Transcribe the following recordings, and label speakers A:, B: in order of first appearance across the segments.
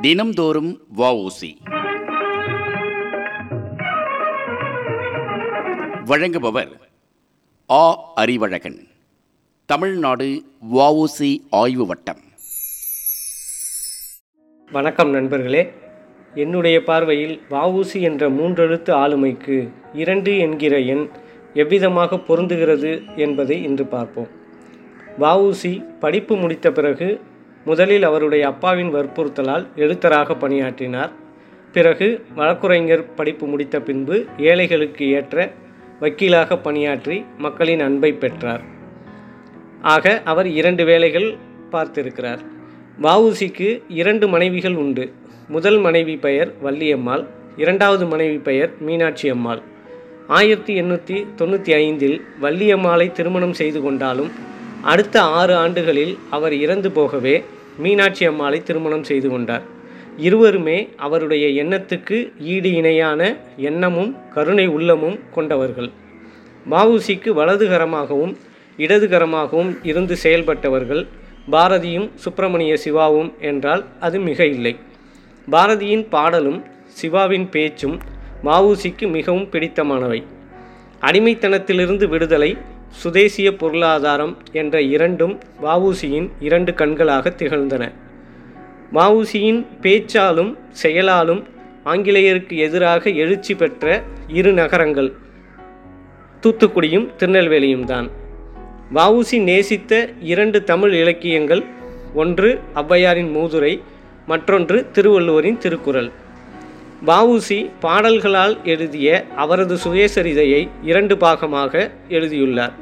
A: தினம்தோறும் வஉசி. வழங்குபவர் ஆ. அறிவழகன். தமிழ்நாடு வஉசி ஆய்வு வட்டம்.
B: வணக்கம் நண்பர்களே. என்னுடைய பார்வையில் வஉசி என்ற மூன்றெழுத்து ஆளுமைக்கு இரண்டு என்கிற எண் எவ்விதமாக பொருந்துகிறது என்பதை இன்று பார்ப்போம். வஉசி படிப்பு முடித்த பிறகு முதலில் அவருடைய அப்பாவின் வற்புறுத்தலால் எழுத்தராக பணியாற்றினார். பிறகு வழக்குரைஞர் படிப்பு முடித்த பின்பு ஏழைகளுக்கு ஏற்ற வக்கீலாக பணியாற்றி மக்களின் அன்பை பெற்றார். ஆக அவர் இரண்டு வேலைகள் பார்த்திருக்கிறார். வவுசிக்கு இரண்டு மனைவிகள் உண்டு. முதல் மனைவி பெயர் வள்ளியம்மாள் இரண்டாவது மனைவி பெயர் மீனாட்சி அம்மாள் ஆயிரத்தி எண்ணூற்றி தொண்ணூற்றி ஐந்தில் வள்ளியம்மாளை திருமணம் செய்து கொண்டாலும் அடுத்த ஆறு ஆண்டுகளில் அவர் இறந்து போகவே மீனாட்சி அம்மாளை திருமணம் செய்து கொண்டார். இருவருமே அவருடைய எண்ணத்துக்கு ஈடு இணையான எண்ணமும் கருணை உள்ளமும் கொண்டவர்கள். மாவுசிக்கு வலதுகரமாகவும் இடதுகரமாகவும் இருந்து செயல்பட்டவர்கள் பாரதியும் சுப்பிரமணிய சிவாவும் என்றால் அது மிக இல்லை. பாரதியின் பாடலும் சிவாவின் பேச்சும் மாவுசிக்கு மிகவும் பிடித்தமானவை. அடிமைத்தனத்திலிருந்து விடுதலை சுதேசிய பொருளாதாரம் என்ற இரண்டும் வஉசியின் இரண்டு கண்களாக திகழ்ந்தன. வஉசியின் பேச்சாலும் செயலாலும் ஆங்கிலேயருக்கு எதிராக எழுச்சி பெற்ற இரு நகரங்கள் தூத்துக்குடியும் திருநெல்வேலியும் தான் வஉசி நேசித்த இரண்டு தமிழ் இலக்கியங்கள் ஒன்று ஔவையாரின் மூதுரை மற்றொன்று திருவள்ளுவரின் திருக்குறள். வஉசி பாடல்களால் எழுதிய அவரது சுயசரிதையை இரண்டு பாகமாக எழுதியுள்ளார்.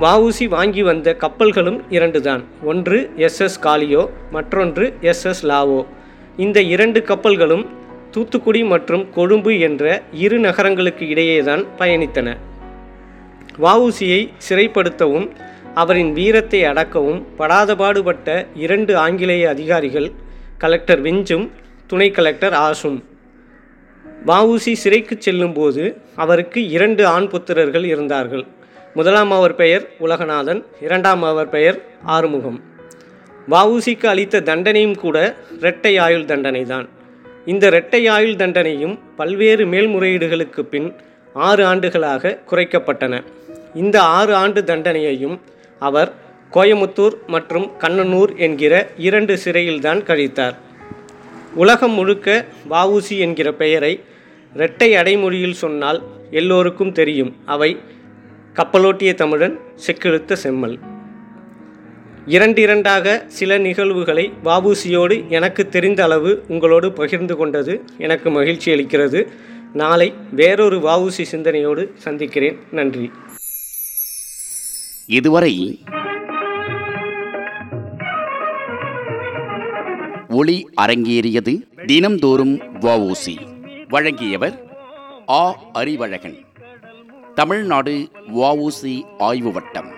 B: வஉசி வாங்கி வந்த கப்பல்களும் இரண்டு தான் ஒன்று எஸ்எஸ் காலியோ மற்றொன்று எஸ்எஸ் லாவோ. இந்த இரண்டு கப்பல்களும் தூத்துக்குடி மற்றும் கொழும்பு என்ற இரு நகரங்களுக்கு இடையேதான் பயணித்தன. வஉசியை சிறைப்படுத்தவும் அவரின் வீரத்தை அடக்கவும் படாத பாடுபட்ட இரண்டு ஆங்கிலேய அதிகாரிகள் கலெக்டர் விஞ்சும் துணை கலெக்டர் ஆசும் வஉசி சிறைக்கு செல்லும்போது அவருக்கு இரண்டு ஆண் புத்திரர்கள் இருந்தார்கள். முதலாம் அவர் பெயர் உலகநாதன் இரண்டாம் அவர் பெயர் ஆறுமுகம். வஉசிக்கு அளித்த தண்டனையும் கூட இரட்டை ஆயுள் தண்டனை தான் இந்த இரட்டை ஆயுள் தண்டனையும் பல்வேறு மேல்முறையீடுகளுக்கு பின் ஆறு ஆண்டுகளாக குறைக்கப்பட்டன. இந்த ஆறு ஆண்டு தண்டனையையும் அவர் கோயமுத்தூர் மற்றும் கண்ணனூர் என்கிற இரண்டு சிறையில்தான் கழித்தார். உலகம் முழுக்க வஉசி என்கிற பெயரை இரட்டை அடைமொழியில் சொன்னால் எல்லோருக்கும் தெரியும். அவை கப்பலோட்டிய தமிழன் செக்கெழுத்த செம்மல். இரண்டிரண்டாக சில நிகழ்வுகளை வாபூசியோடு எனக்கு தெரிந்த அளவு உங்களோடு பகிர்ந்து கொண்டது எனக்கு மகிழ்ச்சி அளிக்கிறது. நாளை வேறொரு வாவூசி சிந்தனையோடு சந்திக்கிறேன். நன்றி.
A: இதுவரை ஒளி அரங்கேறியது தினம்தோறும் வஉசி. வழங்கியவர் ஆ. அறிவழகன். தமிழ்நாடு வஉசி ஆய்வு வட்டம்